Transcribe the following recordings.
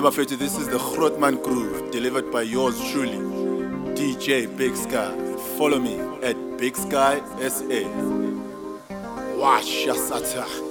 This is the Grootman Groove, delivered by yours truly, DJ Big Sky. Follow me at Big Sky SA. Washa Sata. It's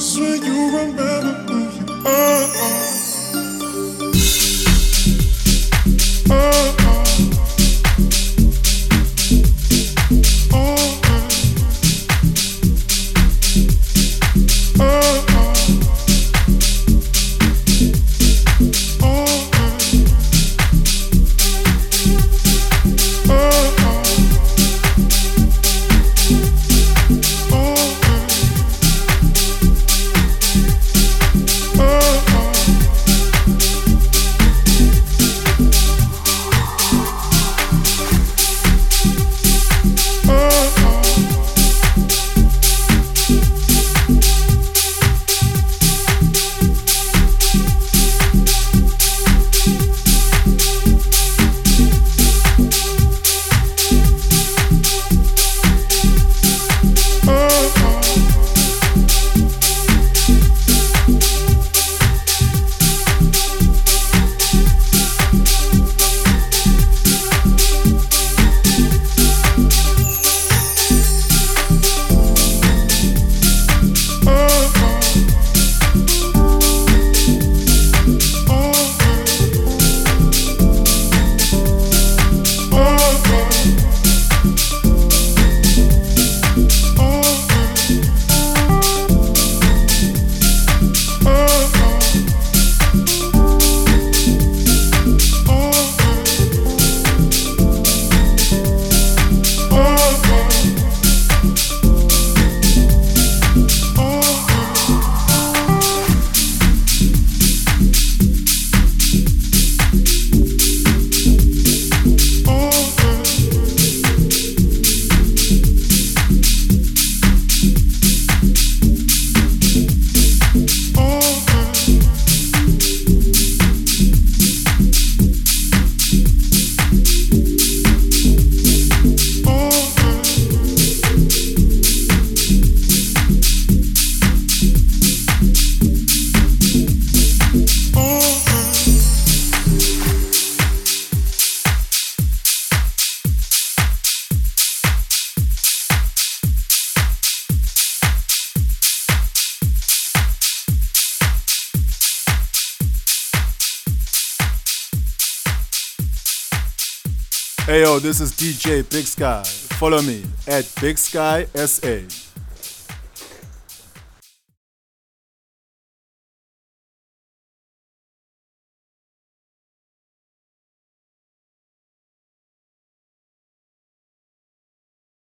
Hey this is DJ Big Sky. Follow me at Big Sky SA.